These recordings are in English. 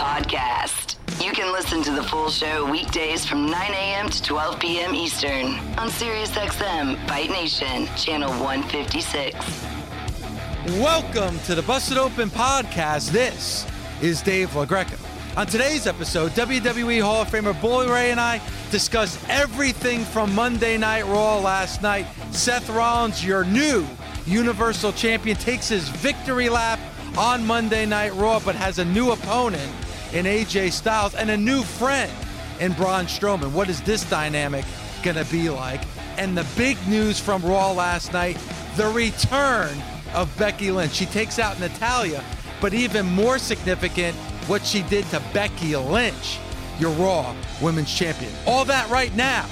Podcast. You can listen to the full show weekdays from 9 a.m. to 12 p.m. Eastern on SiriusXM Fight Nation, channel 156. Welcome to the Busted Open Podcast. This is Dave LaGreca. On today's episode, WWE Hall of Famer Bully Ray and I discuss everything from Monday Night Raw last night. Seth Rollins, your new Universal Champion, takes his victory lap on Monday Night Raw, but has a new opponent in AJ Styles and a new friend in Braun Strowman. What is this dynamic going to be like? And the big news from Raw last night the return of Becky Lynch. She takes out Natalya, but even more significant, what she did to Becky Lynch, your Raw Women's Champion. All that right now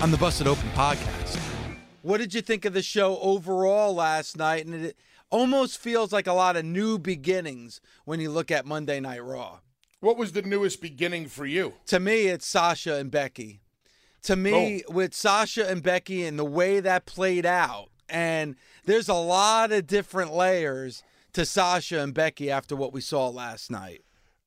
on the Busted Open podcast. What did you think of the show overall last night? And it almost feels like a lot of new beginnings when you look at Monday Night Raw. What was the newest beginning for you? To me, it's Sasha and Becky. To me, Oh. with Sasha and Becky and the way that played out, and there's a lot of different layers to Sasha and Becky after what we saw last night.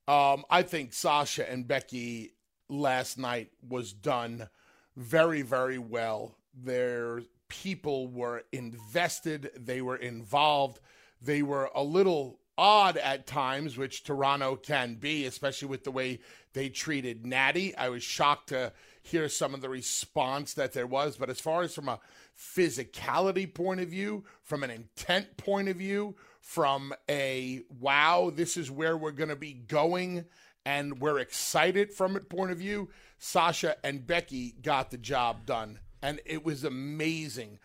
Um, I think Sasha and Becky last night was done very, very well. Their people were invested, they were involved, they were a little odd at times, which Toronto can be, especially with the way they treated Natty. I was shocked to hear some of the response that there was, but as far as from a physicality point of view, from an intent point of view, from a wow, this is where we're going to be going and we're excited from it point of view, Sasha and Becky got the job done. And it was amazing.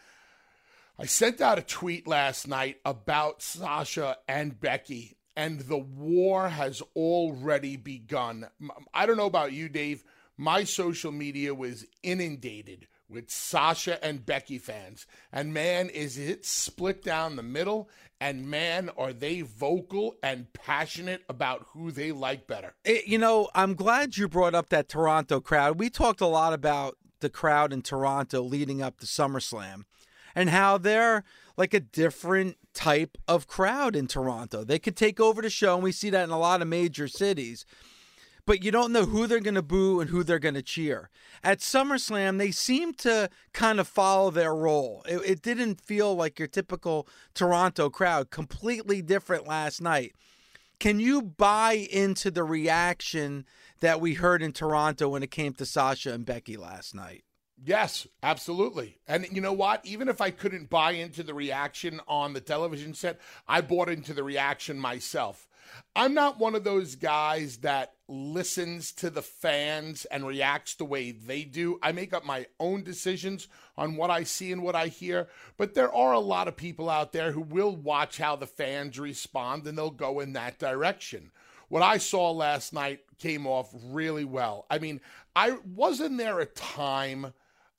I sent out a tweet last night about Sasha and Becky, and the war has already begun. I don't know about you, Dave. My social media was inundated with Sasha and Becky fans. And man, is it split down the middle. And man, are they vocal and passionate about who they like better. It- you know, I'm glad you brought up that Toronto crowd. We talked a lot about the crowd in Toronto leading up to SummerSlam and how they're like a different type of crowd in Toronto. They could take over the show, and we see that in a lot of major cities. But you don't know who they're going to boo and who they're going to cheer. At SummerSlam, they seem to kind of follow their role. It, it didn't feel like your typical Toronto crowd, completely different last night. Can you buy into the reaction that we heard in Toronto when it came to Sasha and Becky last night? Yes, absolutely. And you know what? Even if I couldn't buy into the reaction on the television set, I bought into the reaction myself. I'm not one of those guys that listens to the fans and reacts the way they do. I make up my own decisions on what I see and what I hear, but there are a lot of people out there who will watch how the fans respond and they'll go in that direction. What I saw last night came off really well. I mean, I wasn't there a time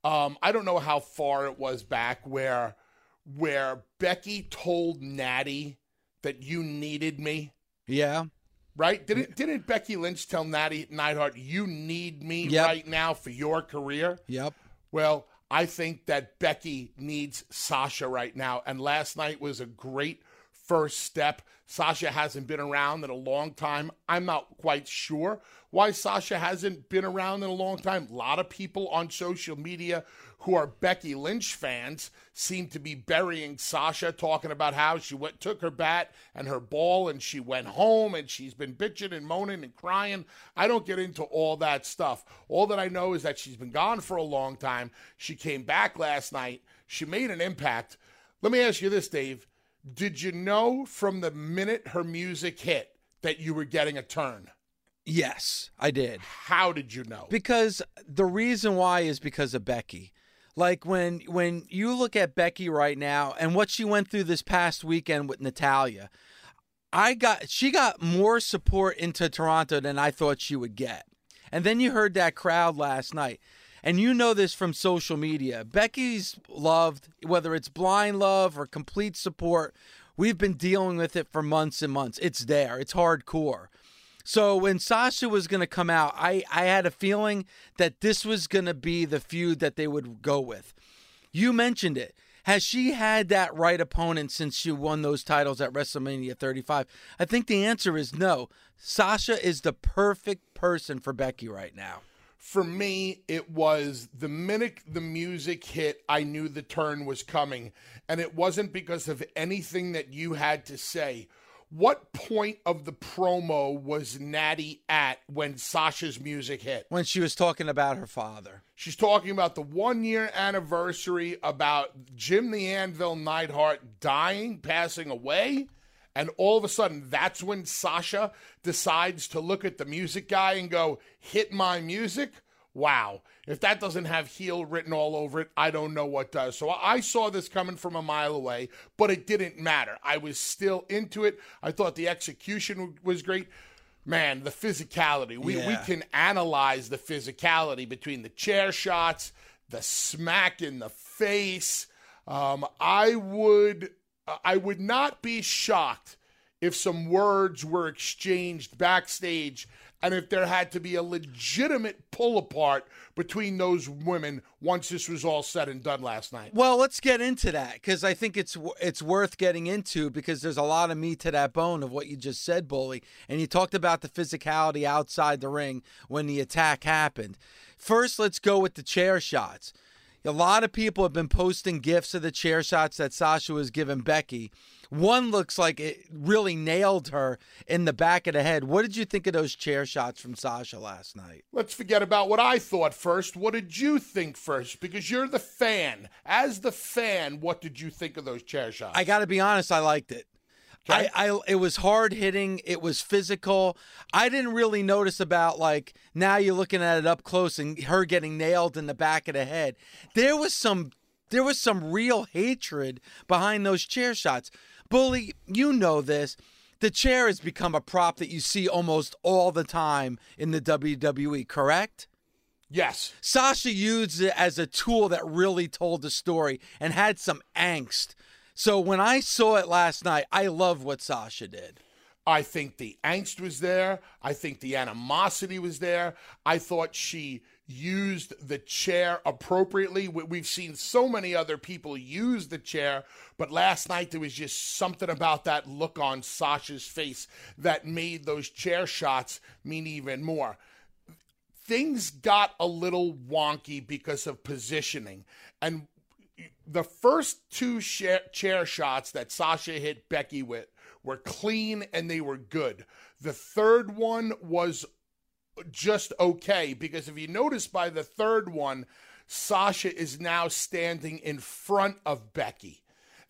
um, I don't know how far it was back where where Becky told Natty that you needed me. Yeah. Right? Didn't didn't Becky Lynch tell Natty Neidhart you need me Yep. right now for your career? Yep. Well, I think that Becky needs Sasha right now, and last night was a great first step. Sasha hasn't been around in a long time. I'm not quite sure why Sasha hasn't been around in a long time. A lot of people on social media who are Becky Lynch fans seem to be burying Sasha, talking about how she went, took her bat and her ball and she went home and she's been bitching and moaning and crying. I don't get into all that stuff. All that I know is that she's been gone for a long time. She came back last night. She made an impact. Let me ask you this, Dave. Did you know from the minute her music hit that you were getting a turn? Yes, I did. How did you know? Because the reason why is because of Becky. Like when when you look at Becky right now and what she went through this past weekend with Natalya, I got she got more support into Toronto than I thought she would get. And then you heard that crowd last night. And you know this from social media. Becky's loved, whether it's blind love or complete support. We've been dealing with it for months and months. It's there. It's hardcore. So when Sasha was going to come out, I, I had a feeling that this was going to be the feud that they would go with. You mentioned it. Has she had that right opponent since she won those titles at WrestleMania 35? I think the answer is no. Sasha is the perfect person for Becky right now. For me, it was the minute the music hit, I knew the turn was coming. And it wasn't because of anything that you had to say what point of the promo was Natty at when Sasha's music hit? When she was talking about her father. She's talking about the one year anniversary about Jim the Anvil Neidhart dying, passing away. And all of a sudden, that's when Sasha decides to look at the music guy and go, hit my music. Wow. If that doesn't have heel written all over it, I don't know what does. So I saw this coming from a mile away, but it didn't matter. I was still into it. I thought the execution was great. Man, the physicality. We, yeah. we can analyze the physicality between the chair shots, the smack in the face. Um, I would I would not be shocked if some words were exchanged backstage and if there had to be a legitimate pull apart between those women once this was all said and done last night. Well, let's get into that because I think it's it's worth getting into because there's a lot of meat to that bone of what you just said, Bully. And you talked about the physicality outside the ring when the attack happened. First, let's go with the chair shots. A lot of people have been posting gifs of the chair shots that Sasha was giving Becky. One looks like it really nailed her in the back of the head. What did you think of those chair shots from Sasha last night? Let's forget about what I thought first. What did you think first? Because you're the fan. As the fan, what did you think of those chair shots? I got to be honest, I liked it. Okay. I, I it was hard hitting. It was physical. I didn't really notice about like now you're looking at it up close and her getting nailed in the back of the head. There was some there was some real hatred behind those chair shots. Bully, you know this. The chair has become a prop that you see almost all the time in the WWE, correct? Yes. Sasha used it as a tool that really told the story and had some angst. So when I saw it last night, I love what Sasha did. I think the angst was there. I think the animosity was there. I thought she used the chair appropriately. We've seen so many other people use the chair, but last night there was just something about that look on Sasha's face that made those chair shots mean even more. Things got a little wonky because of positioning. And the first two chair shots that Sasha hit Becky with were clean and they were good. The third one was just okay because if you notice by the third one, Sasha is now standing in front of Becky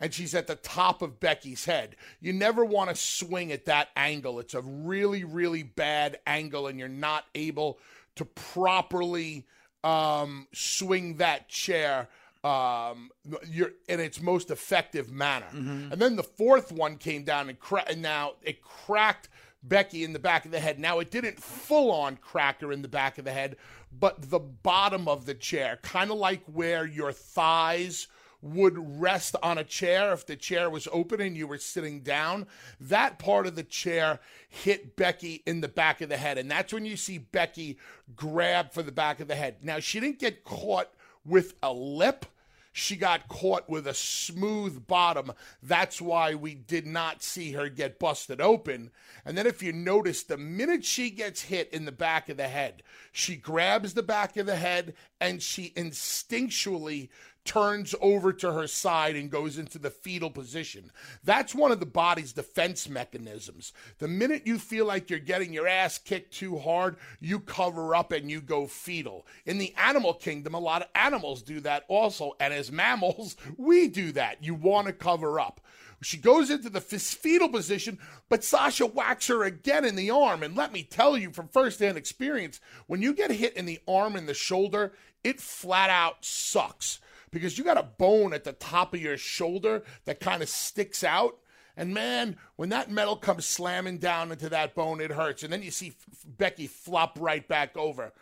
and she's at the top of Becky's head. You never want to swing at that angle. It's a really, really bad angle, and you're not able to properly um, swing that chair um, you're in its most effective manner. Mm-hmm. And then the fourth one came down and, cra- and now it cracked Becky in the back of the head. Now it didn't full on crack her in the back of the head, but the bottom of the chair, kind of like where your thighs would rest on a chair if the chair was open and you were sitting down. That part of the chair hit Becky in the back of the head. And that's when you see Becky grab for the back of the head. Now, she didn't get caught with a lip she got caught with a smooth bottom. That's why we did not see her get busted open. And then, if you notice, the minute she gets hit in the back of the head, she grabs the back of the head and she instinctually turns over to her side and goes into the fetal position. That's one of the body's defense mechanisms. The minute you feel like you're getting your ass kicked too hard, you cover up and you go fetal. In the animal kingdom, a lot of animals do that also. And as mammals, we do that. You want to cover up. She goes into the fetal position, but Sasha whacks her again in the arm. And let me tell you from firsthand experience, when you get hit in the arm and the shoulder, it flat out sucks because you got a bone at the top of your shoulder that kind of sticks out. And man, when that metal comes slamming down into that bone, it hurts. And then you see Becky flop right back over.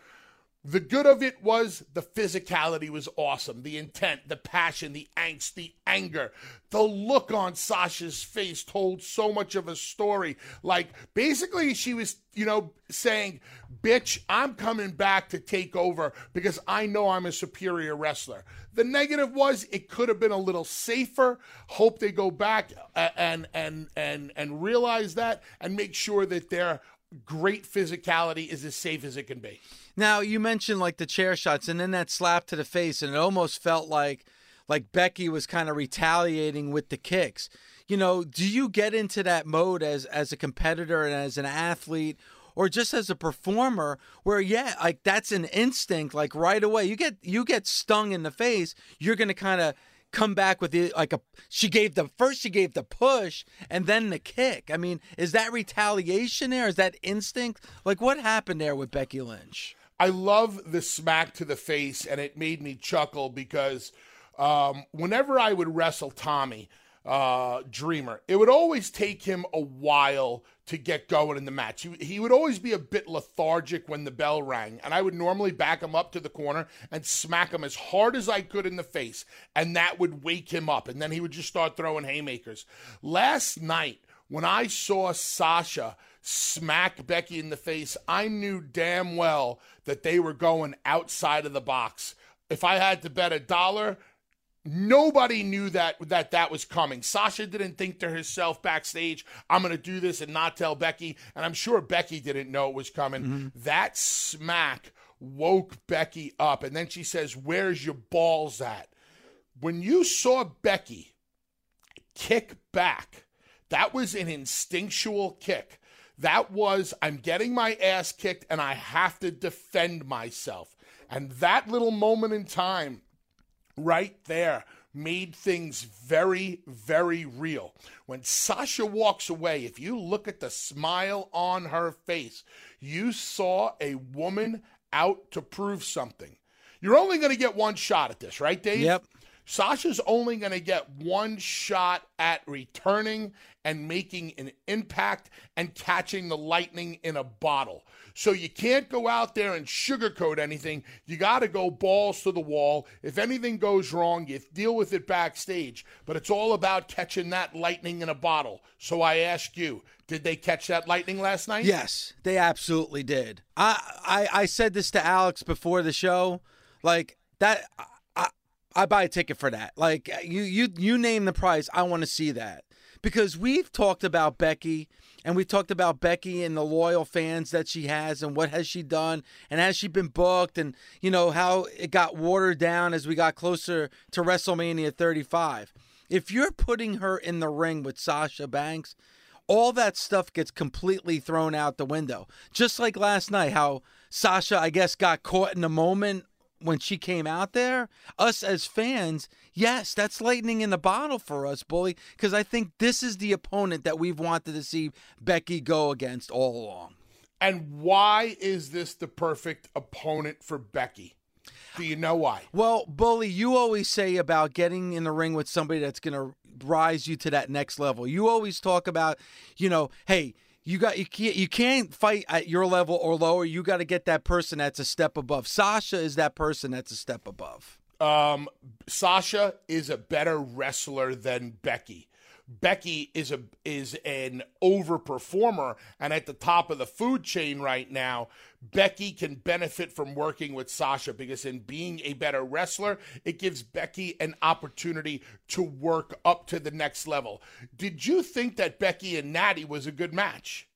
The good of it was the physicality was awesome. The intent, the passion, the angst, the anger, the look on Sasha's face told so much of a story. Like, basically, she was, you know, saying, Bitch, I'm coming back to take over because I know I'm a superior wrestler. The negative was it could have been a little safer. Hope they go back and and and and realize that and make sure that their great physicality is as safe as it can be. Now you mentioned like the chair shots and then that slap to the face, and it almost felt like like Becky was kind of retaliating with the kicks. You know, do you get into that mode as as a competitor and as an athlete? or just as a performer where yeah like that's an instinct like right away you get you get stung in the face you're gonna kind of come back with the like a she gave the first she gave the push and then the kick. I mean is that retaliation there? Is that instinct? Like what happened there with becky lynch? I love the smack to the face, and it made me chuckle because um, whenever I would wrestle Tommy uh, Dreamer, it would always take him a while to get going in the match. He, he would always be a bit lethargic when the bell rang, and I would normally back him up to the corner and smack him as hard as I could in the face, and that would wake him up, and then he would just start throwing haymakers. Last night, when I saw Sasha smack Becky in the face, I knew damn well that they were going outside of the box. If I had to bet a dollar, nobody knew that that that was coming. Sasha didn't think to herself backstage, "I'm going to do this and not tell Becky," and I'm sure Becky didn't know it was coming. Mm-hmm. That smack woke Becky up, and then she says, "Where's your balls at?" When you saw Becky kick back, that was an instinctual kick. That was, I'm getting my ass kicked and I have to defend myself. And that little moment in time, right there, made things very, very real. When Sasha walks away, if you look at the smile on her face, you saw a woman out to prove something. You're only going to get one shot at this, right, Dave? Yep. Sasha's only going to get one shot at returning and making an impact and catching the lightning in a bottle. So you can't go out there and sugarcoat anything. You got to go balls to the wall. If anything goes wrong, you deal with it backstage. But it's all about catching that lightning in a bottle. So I ask you, did they catch that lightning last night? Yes, they absolutely did. I I, I said this to Alex before the show. Like that I buy a ticket for that. Like uh, you you you name the price, I want to see that. Because we've talked about Becky and we've talked about Becky and the loyal fans that she has and what has she done and has she been booked and you know how it got watered down as we got closer to WrestleMania 35. If you're putting her in the ring with Sasha Banks, all that stuff gets completely thrown out the window. Just like last night how Sasha I guess got caught in a moment when she came out there, us as fans, yes, that's lightning in the bottle for us, bully, because I think this is the opponent that we've wanted to see Becky go against all along. And why is this the perfect opponent for Becky? Do you know why? Well, Bully, you always say about getting in the ring with somebody that's going to rise you to that next level. You always talk about, you know, hey, you got you can't you can't fight at your level or lower. You got to get that person that's a step above. Sasha is that person that's a step above. Um, Sasha is a better wrestler than Becky. Becky is a is an overperformer and at the top of the food chain right now. Becky can benefit from working with Sasha because in being a better wrestler, it gives Becky an opportunity to work up to the next level. Did you think that Becky and Natty was a good match?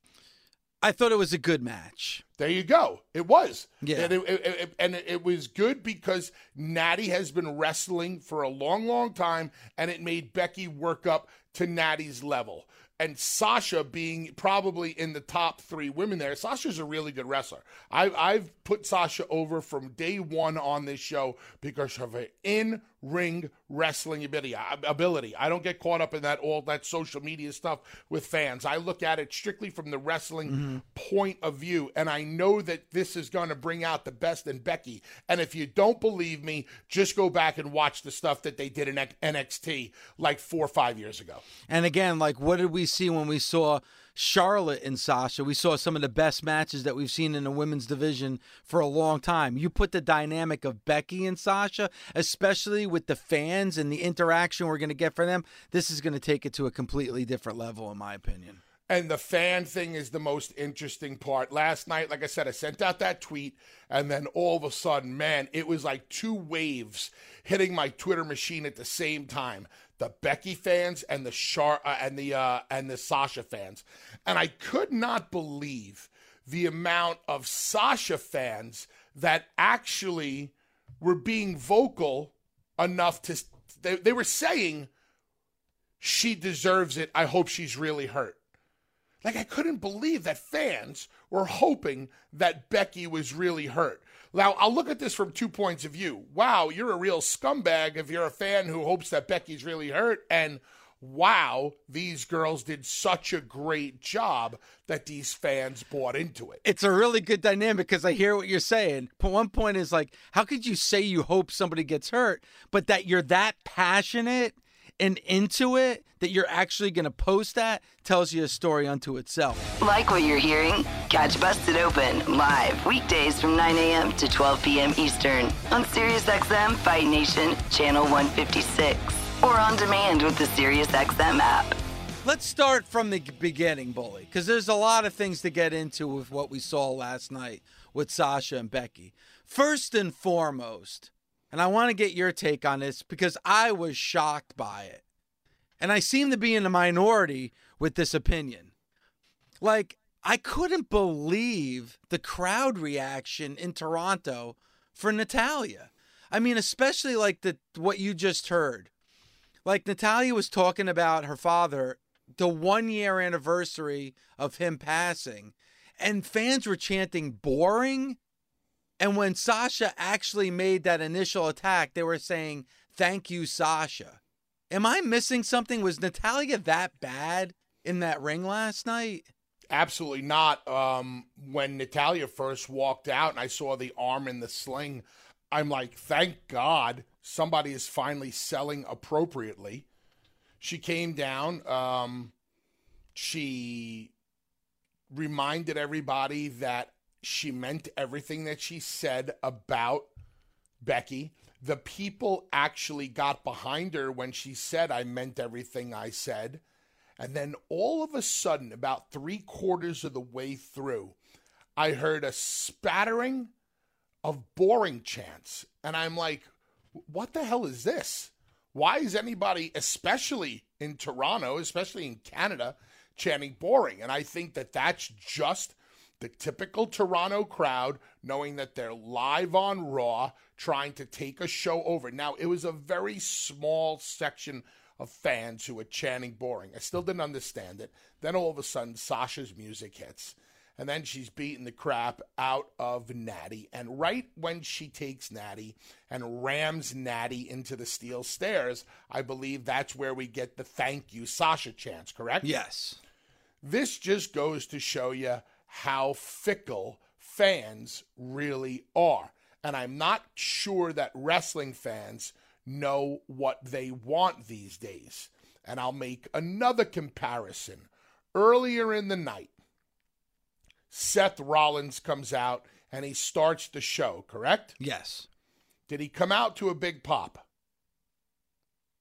I thought it was a good match. There you go. It was. Yeah. And it, it, it, and it was good because Natty has been wrestling for a long, long time, and it made Becky work up to Natty's level. And Sasha being probably in the top three women there. Sasha's a really good wrestler. I, I've put Sasha over from day one on this show because of her in ring wrestling ability. Ability. I don't get caught up in that all that social media stuff with fans. I look at it strictly from the wrestling mm-hmm. point of view, and I know that this is going to bring out the best in Becky. And if you don't believe me, just go back and watch the stuff that they did in NXT like four or five years ago. And again, like what did we see when we saw? Charlotte and Sasha. We saw some of the best matches that we've seen in the women's division for a long time. You put the dynamic of Becky and Sasha, especially with the fans and the interaction we're going to get from them, this is going to take it to a completely different level, in my opinion. And the fan thing is the most interesting part. Last night, like I said, I sent out that tweet, and then all of a sudden, man, it was like two waves hitting my Twitter machine at the same time the Becky fans and the Char uh, and the uh, and the Sasha fans, and I could not believe the amount of Sasha fans that actually were being vocal enough to they, they were saying she deserves it. I hope she's really hurt. Like I couldn't believe that fans were hoping that Becky was really hurt. Now, I'll look at this from two points of view. Wow, you're a real scumbag if you're a fan who hopes that Becky's really hurt. And wow, these girls did such a great job that these fans bought into it. It's a really good dynamic because I hear what you're saying. But one point is like, how could you say you hope somebody gets hurt, but that you're that passionate and into it that you're actually going to post that tells you a story unto itself. Like what you're hearing? Catch Busted Open live weekdays from 9 a.m. to 12 p.m. Eastern on SiriusXM Fight Nation Channel 156 or on demand with the SiriusXM app. Let's start from the beginning, Bully, because there's a lot of things to get into with what we saw last night with Sasha and Becky. First and foremost, and I want to get your take on this because I was shocked by it. And I seem to be in the minority with this opinion. Like, I couldn't believe the crowd reaction in Toronto for Natalya. I mean, especially like the what you just heard. Like Natalya was talking about her father, the one year anniversary of him passing, and fans were chanting boring and when Sasha actually made that initial attack, they were saying, Thank you, Sasha. Am I missing something? Was Natalya that bad in that ring last night? Absolutely not. Um, when Natalya first walked out and I saw the arm in the sling, I'm like, thank God somebody is finally selling appropriately. She came down. Um, she reminded everybody that she meant everything that she said about Becky. The people actually got behind her when she said, I meant everything I said. And then all of a sudden, about three quarters of the way through, I heard a spattering of boring chants. And I'm like, what the hell is this? Why is anybody, especially in Toronto, especially in Canada, chanting boring? And I think that that's just the typical Toronto crowd, knowing that they're live on Raw, trying to take a show over. Now, it was a very small section of fans who were chanting boring. I still didn't understand it. Then all of a sudden, Sasha's music hits. And then she's beating the crap out of Natty. And right when she takes Natty and rams Natty into the steel stairs, I believe that's where we get the thank you Sasha chants, correct? Yes. This just goes to show you how fickle fans really are. And I'm not sure that wrestling fans know what they want these days. And I'll make another comparison. Earlier in the night, Seth Rollins comes out and he starts the show, correct? Yes. Did he come out to a big pop?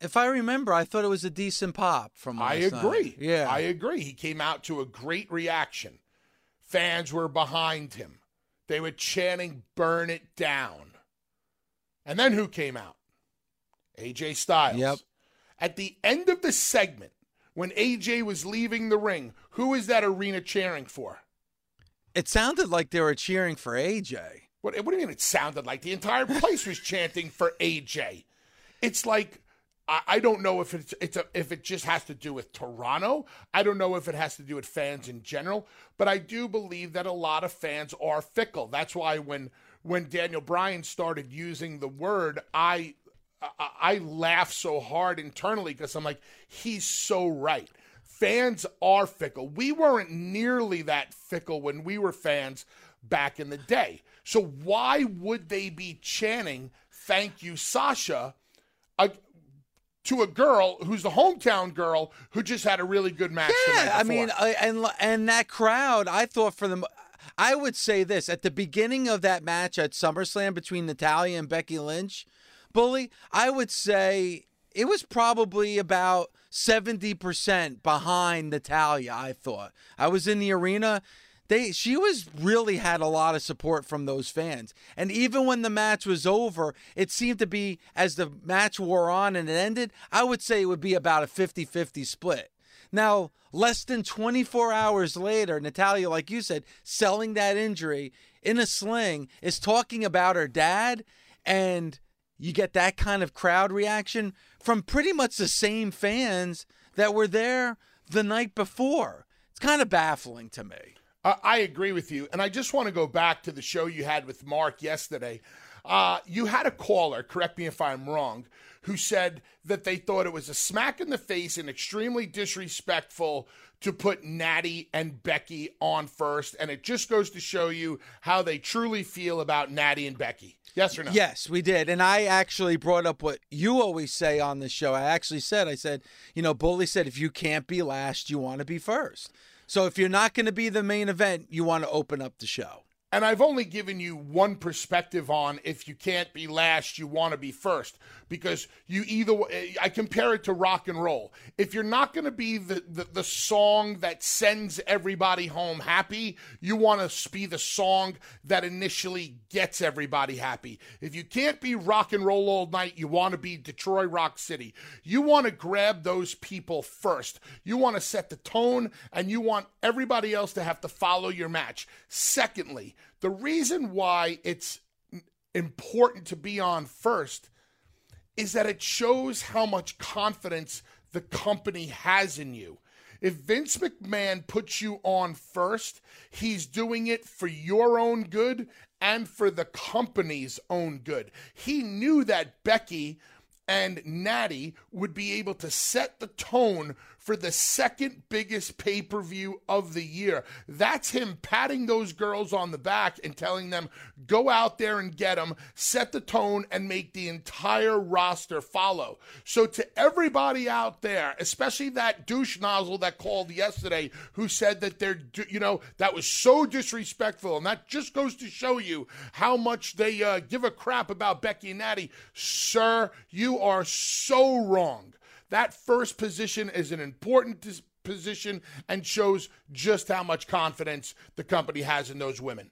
If I remember, I thought it was a decent pop from I agree. Night. Yeah. I agree. He came out to a great reaction. Fans were behind him. They were chanting, burn it down. And then who came out? AJ Styles. Yep. At the end of the segment, when AJ was leaving the ring, who was that arena cheering for? It sounded like they were cheering for AJ. What, what do you mean it sounded like? The entire place was chanting for AJ. It's like I, don't know if it's it's a, if it just has to do with Toronto. I don't know if it has to do with fans in general, but I do believe that a lot of fans are fickle. That's why when when Daniel Bryan started using the word, I I, I laugh so hard internally because I'm like, he's so right. Fans are fickle. We weren't nearly that fickle when we were fans back in the day. So why would they be chanting "Thank you, Sasha"? To a girl who's the hometown girl who just had a really good match. Yeah, I mean, and and that crowd, I thought for them, I would say this at the beginning of that match at SummerSlam between Natalya and Becky Lynch, Bully, I would say it was probably about 70% behind Natalya, I thought. I was in the arena they she was really had a lot of support from those fans. And even when the match was over, it seemed to be as the match wore on and it ended, I would say it would be about a 50-50 split. Now, less than 24 hours later, Natalya, like you said, selling that injury in a sling, is talking about her dad, and you get that kind of crowd reaction from pretty much the same fans that were there the night before. It's kind of baffling to me. I agree with you. And I just want to go back to the show you had with Mark yesterday. Uh, you had a caller, correct me if I'm wrong, who said that they thought it was a smack in the face and extremely disrespectful to put Natty and Becky on first. And it just goes to show you how they truly feel about Natty and Becky. Yes or no? Yes, we did. And I actually brought up what you always say on the show. I actually said, I said, you know, Bully said, if you can't be last, you want to be first. So if you're not going to be the main event, you want to open up the show. And I've only given you one perspective on if you can't be last, you want to be first. Because you either, eh, I compare it to rock and roll. If you're not going to be the, the, the, song that sends everybody home happy, you want to be the song that initially gets everybody happy. If you can't be rock and roll all night, you want to be Detroit Rock City. You want to grab those people first. You want to set the tone and you want everybody else to have to follow your match. Secondly, the reason why it's important to be on first is that it shows how much confidence the company has in you. If Vince McMahon puts you on first, he's doing it for your own good and for the company's own good. He knew that Becky and Natty would be able to set the tone for the second biggest pay per view of the year. That's him patting those girls on the back and telling them, go out there and get them, set the tone, and make the entire roster follow. So, to everybody out there, especially that douche nozzle that called yesterday who said that they're, you know, that was so disrespectful, and that just goes to show you how much they uh, give a crap about Becky and Natty. Sir, you are so wrong. That first position is an important position and shows just how much confidence the company has in those women.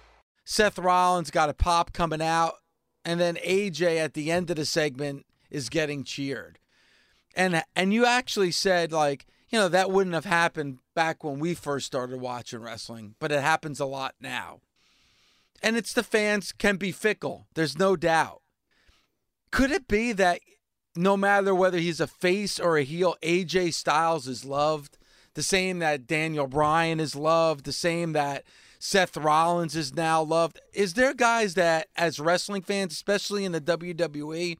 Seth Rollins got a pop coming out, and then AJ at the end of the segment is getting cheered. And and you actually said like, you know, that wouldn't have happened back when we first started watching wrestling, but it happens a lot now. And it's the fans can be fickle. There's no doubt. Could it be that no matter whether he's a face or a heel, AJ Styles is loved? The same that Daniel Bryan is loved, the same that Seth Rollins is now loved. Is there guys that, as wrestling fans, especially in the WWE,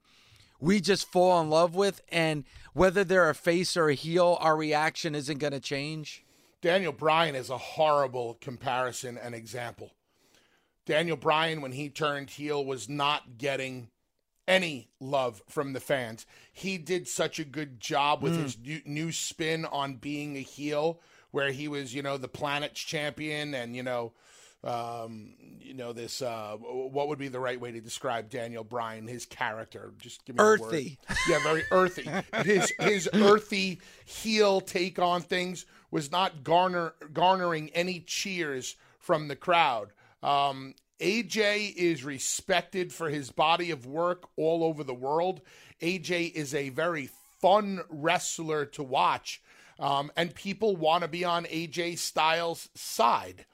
we just fall in love with, and whether they're a face or a heel, our reaction isn't going to change? Daniel Bryan is a horrible comparison and example. Daniel Bryan, when he turned heel, was not getting any love from the fans. He did such a good job with mm. his new, new spin on being a heel where he was, you know, the planet's champion and, you know, um, you know, this, uh, what would be the right way to describe Daniel Bryan, his character? Just give me a word. earthy. Yeah, very earthy. his, his earthy heel take on things was not garner, garnering any cheers from the crowd. Um, AJ is respected for his body of work all over the world. AJ is a very fun wrestler to watch, um, and people want to be on AJ Styles' side.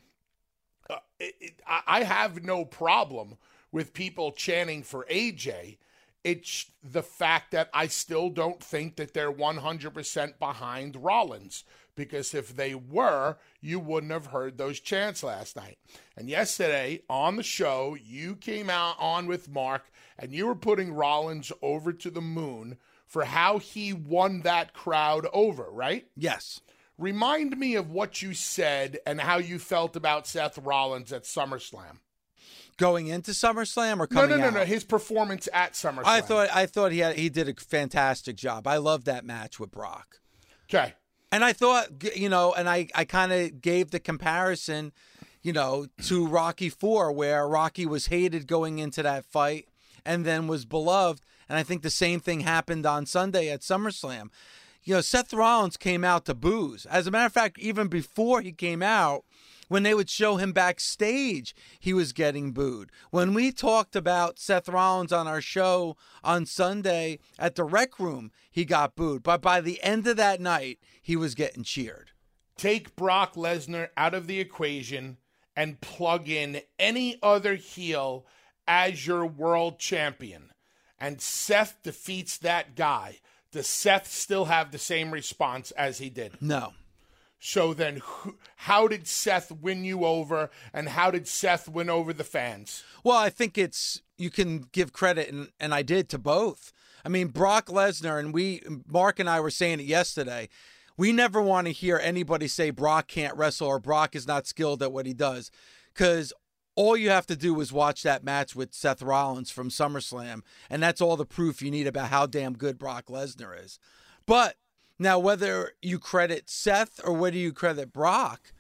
Uh, it, it, I have no problem with people chanting for AJ. It's the fact that I still don't think that they're 100% behind Rollins because if they were, you wouldn't have heard those chants last night. And yesterday on the show, you came out on with Mark and you were putting Rollins over to the moon for how he won that crowd over, right? Yes. Remind me of what you said and how you felt about Seth Rollins at SummerSlam going into SummerSlam or coming No, no, no, out? no. His performance at SummerSlam. I thought I thought he had he did a fantastic job. I love that match with Brock. Okay. And I thought you know, and I I kind of gave the comparison, you know, to Rocky 4 where Rocky was hated going into that fight and then was beloved, and I think the same thing happened on Sunday at SummerSlam. You know, Seth Rollins came out to booze. As a matter of fact, even before he came out, when they would show him backstage, he was getting booed. When we talked about Seth Rollins on our show on Sunday at the rec room, he got booed. But by the end of that night, he was getting cheered. Take Brock Lesnar out of the equation and plug in any other heel as your world champion. And Seth defeats that guy. Does Seth still have the same response as he did? No. So then, how did Seth win you over, and how did Seth win over the fans? Well, I think it's you can give credit, and, and I did to both. I mean, Brock Lesnar, and we, Mark and I were saying it yesterday. We never want to hear anybody say Brock can't wrestle or Brock is not skilled at what he does, because all you have to do is watch that match with Seth Rollins from SummerSlam, and that's all the proof you need about how damn good Brock Lesnar is. But now, whether you credit Seth or whether you credit Brock,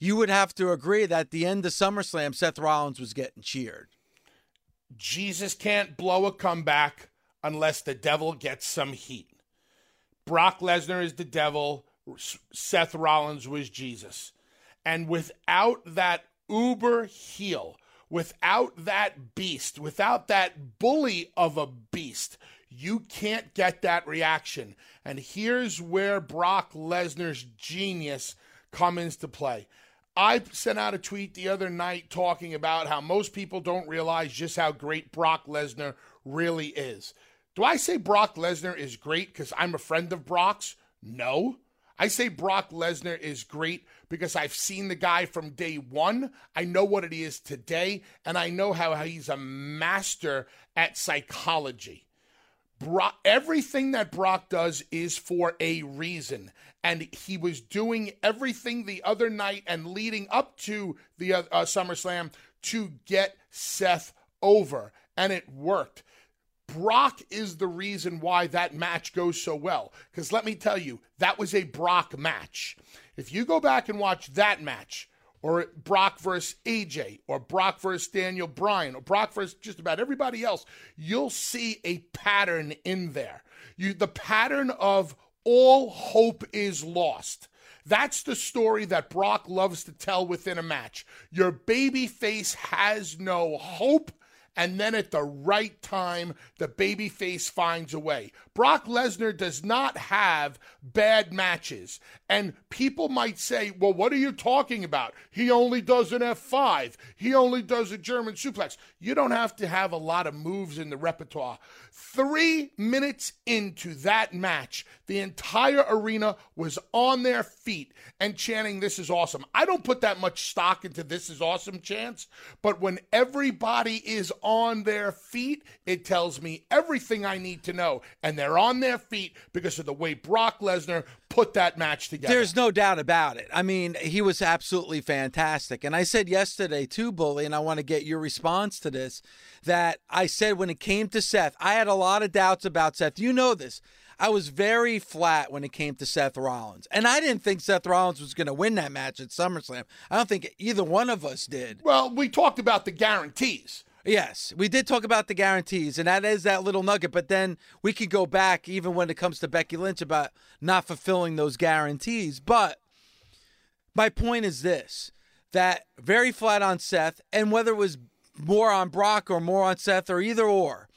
you would have to agree that at the end of SummerSlam, Seth Rollins was getting cheered. Jesus can't blow a comeback unless the devil gets some heat. Brock Lesnar is the devil, Seth Rollins was Jesus. And without that uber heel, without that beast, without that bully of a beast, you can't get that reaction. And here's where Brock Lesnar's genius comes into play. I sent out a tweet the other night talking about how most people don't realize just how great Brock Lesnar really is. Do I say Brock Lesnar is great because I'm a friend of Brock's? No. I say Brock Lesnar is great because I've seen the guy from day one. I know what it is today, and I know how he's a master at psychology. Brock, everything that Brock does is for a reason. And he was doing everything the other night and leading up to the uh, SummerSlam to get Seth over. And it worked. Brock is the reason why that match goes so well. Because let me tell you, that was a Brock match. If you go back and watch that match, or Brock versus AJ, or Brock versus Daniel Bryan, or Brock versus just about everybody else, you'll see a pattern in there. You, the pattern of all hope is lost. That's the story that Brock loves to tell within a match. Your baby face has no hope and then at the right time, the babyface finds a way. Brock Lesnar does not have bad matches. And people might say, well, what are you talking about? He only does an F5, he only does a German suplex. You don't have to have a lot of moves in the repertoire. Three minutes into that match, the entire arena was on their feet and chanting, This is awesome. I don't put that much stock into this is awesome chants, but when everybody is on their feet, it tells me everything I need to know. And they're on their feet because of the way Brock Lesnar put that match together. There's no doubt about it. I mean, he was absolutely fantastic. And I said yesterday, too, Bully, and I want to get your response to this that I said when it came to Seth, I had a lot of doubts about Seth. You know this. I was very flat when it came to Seth Rollins. And I didn't think Seth Rollins was going to win that match at SummerSlam. I don't think either one of us did. Well, we talked about the guarantees. Yes, we did talk about the guarantees, and that is that little nugget. But then we could go back, even when it comes to Becky Lynch, about not fulfilling those guarantees. But my point is this that very flat on Seth, and whether it was more on Brock or more on Seth or either or.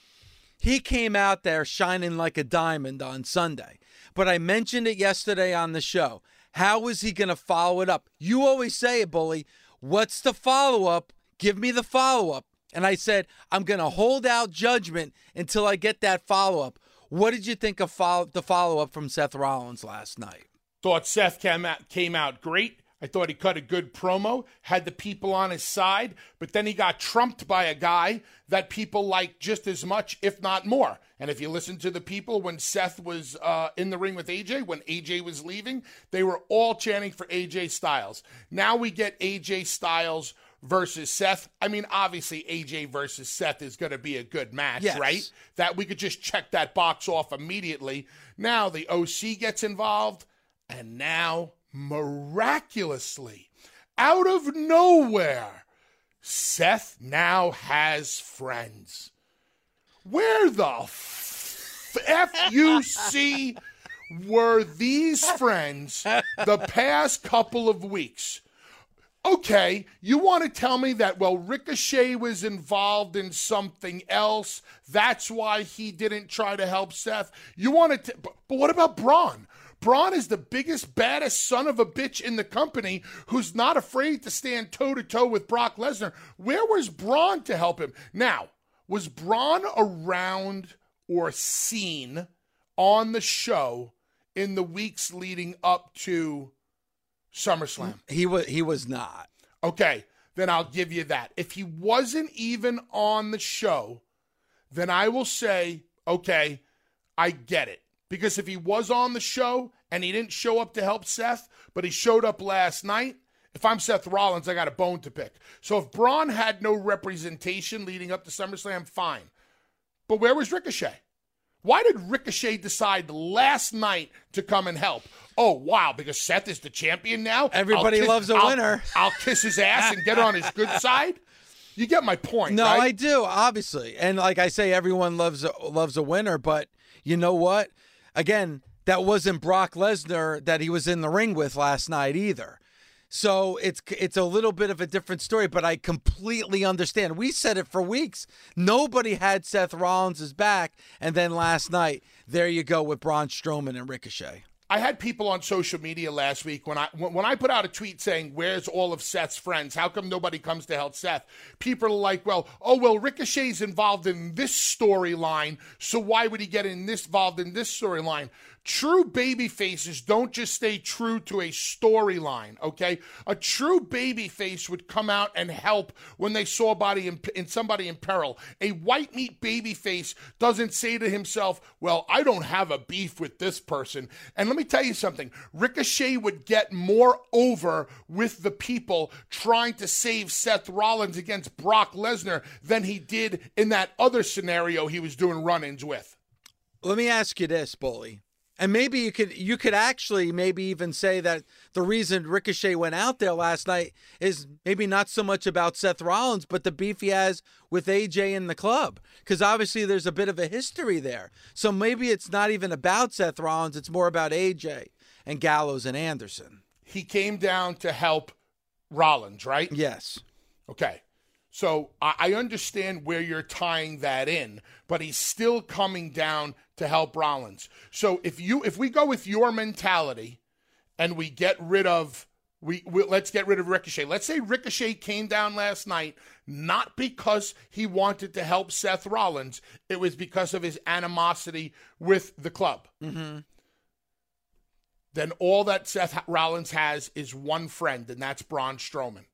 He came out there shining like a diamond on Sunday. But I mentioned it yesterday on the show. How is he going to follow it up? You always say it, Bully. What's the follow up? Give me the follow up. And I said, I'm going to hold out judgment until I get that follow up. What did you think of follow- the follow up from Seth Rollins last night? Thought Seth came out, came out great. I thought he cut a good promo, had the people on his side, but then he got trumped by a guy that people like just as much, if not more. And if you listen to the people when Seth was uh, in the ring with AJ, when AJ was leaving, they were all chanting for AJ Styles. Now we get AJ Styles versus Seth. I mean, obviously, AJ versus Seth is going to be a good match, Yes. right? That we could just check that box off immediately. Now the OC gets involved, and now miraculously, out of nowhere, Seth now has friends. Where the f u c were these friends the past couple of weeks? Okay, you want to tell me that, well, Ricochet was involved in something else. That's why he didn't try to help Seth. You want to, but, but what about Braun? Braun is the biggest, baddest son of a bitch in the company who's not afraid to stand toe to toe with Brock Lesnar. Where was Braun to help him? Now, was Braun around or seen on the show in the weeks leading up to SummerSlam? He was he was not. Okay, then I'll give you that. If he wasn't even on the show, then I will say, okay, I get it. Because if he was on the show and he didn't show up to help Seth, but he showed up last night, if I'm Seth Rollins, I got a bone to pick. So if Braun had no representation leading up to SummerSlam, fine. But where was Ricochet? Why did Ricochet decide last night to come and help? Oh, wow, because Seth is the champion now? Everybody kiss- loves a I'll- winner. I'll kiss his ass and get on his good side? You get my point, No, right? I do, obviously. And like I say, everyone loves a, loves a winner, but you know what? Again, that wasn't Brock Lesnar that he was in the ring with last night either. So it's it's a little bit of a different story, but I completely understand. We said it for weeks. Nobody had Seth Rollins' back, and then last night, there you go with Braun Strowman and Ricochet. I had people on social media last week when I when, I put out a tweet saying, "Where's all of Seth's friends? How come nobody comes to help Seth?" People are like, "Well, oh well, Ricochet's involved in this storyline, so why would he get in this involved in this storyline?" True baby faces don't just stay true to a storyline, okay? A true baby face would come out and help when they saw body in, in somebody in peril. A white meat baby face doesn't say to himself, "Well, I don't have a beef with this person." And let me tell you something. Ricochet would get more over with the people trying to save Seth Rollins against Brock Lesnar than he did in that other scenario he was doing run-ins with. Let me ask you this, Bully. And maybe you could you could actually maybe even say that the reason Ricochet went out there last night is maybe not so much about Seth Rollins, but the beef he has with AJ in the club. Because obviously there's a bit of a history there. So maybe it's not even about Seth Rollins, it's more about AJ and Gallows and Anderson. He came down to help Rollins, right? Yes. Okay. So I I understand where you're tying that in, but he's still coming down to help Rollins. So if you if we go with your mentality and we get rid of we, we let's get rid of Ricochet. Let's say Ricochet came down last night not because he wanted to help Seth Rollins, it was because of his animosity with the club. Mm-hmm. Then all that Seth Rollins has is one friend, and that's Braun Strowman.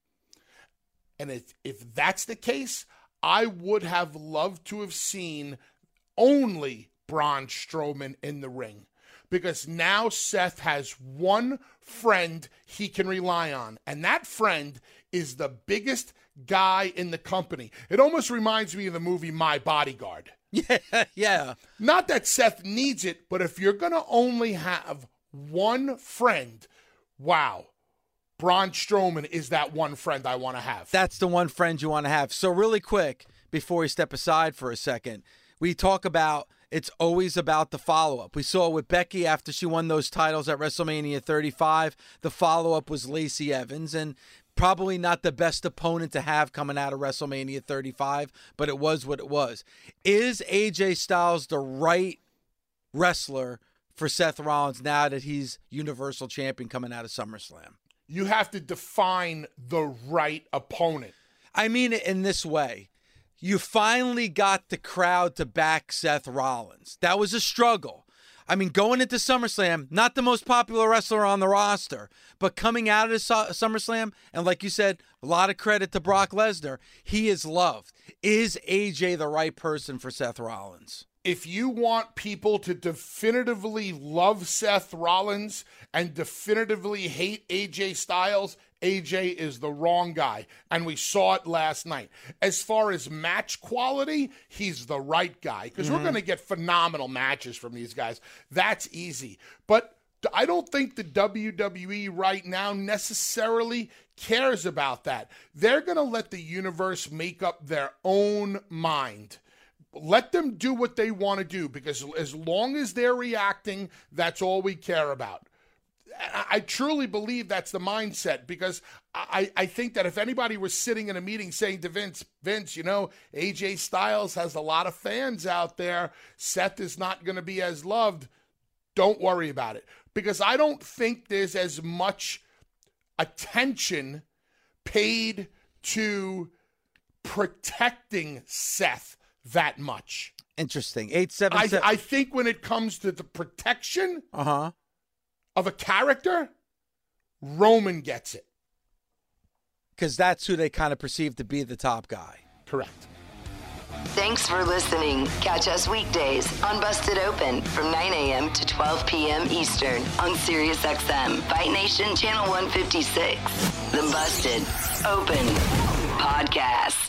And if, if that's the case, I would have loved to have seen only Braun Strowman in the ring. Because now Seth has one friend he can rely on. And that friend is the biggest guy in the company. It almost reminds me of the movie My Bodyguard. Yeah, yeah. Not that Seth needs it, but if you're going to only have one friend, wow. Braun Strowman is that one friend I want to have. That's the one friend you want to have. So, really quick, before we step aside for a second, we talk about it's always about the follow up. We saw with Becky after she won those titles at WrestleMania 35. The follow up was Lacey Evans, and probably not the best opponent to have coming out of WrestleMania 35, but it was what it was. Is AJ Styles the right wrestler for Seth Rollins now that he's Universal Champion coming out of SummerSlam? You have to define the right opponent. I mean it in this way. You finally got the crowd to back Seth Rollins. That was a struggle. I mean, going into SummerSlam, not the most popular wrestler on the roster, but coming out of SummerSlam, and like you said, a lot of credit to Brock Lesnar, he is loved. Is AJ the right person for Seth Rollins? If you want people to definitively love Seth Rollins and definitively hate AJ Styles, AJ is the wrong guy. And we saw it last night. As far as match quality, he's the right guy because mm-hmm. we're going to get phenomenal matches from these guys. That's easy. But I don't think the WWE right now necessarily cares about that. They're going to let the universe make up their own mind let them do what they want to do because as long as they're reacting, that's all we care about. I truly believe that's the mindset because I, I think that if anybody was sitting in a meeting saying to Vince, Vince, you know, AJ Styles has a lot of fans out there, Seth is not going to be as loved, don't worry about it. Because I don't think there's as much attention paid to protecting Seth that much. Interesting. Eight seven. I, I think when it comes to the protection uh-huh. of a character, Roman gets it. Because that's who they kind of perceive to be the top guy. Correct. Thanks for listening. Catch us weekdays on Busted Open from 9 a.m. to 12 p.m. Eastern on SiriusXM, Fight Nation Channel 156. The Busted Open Podcast.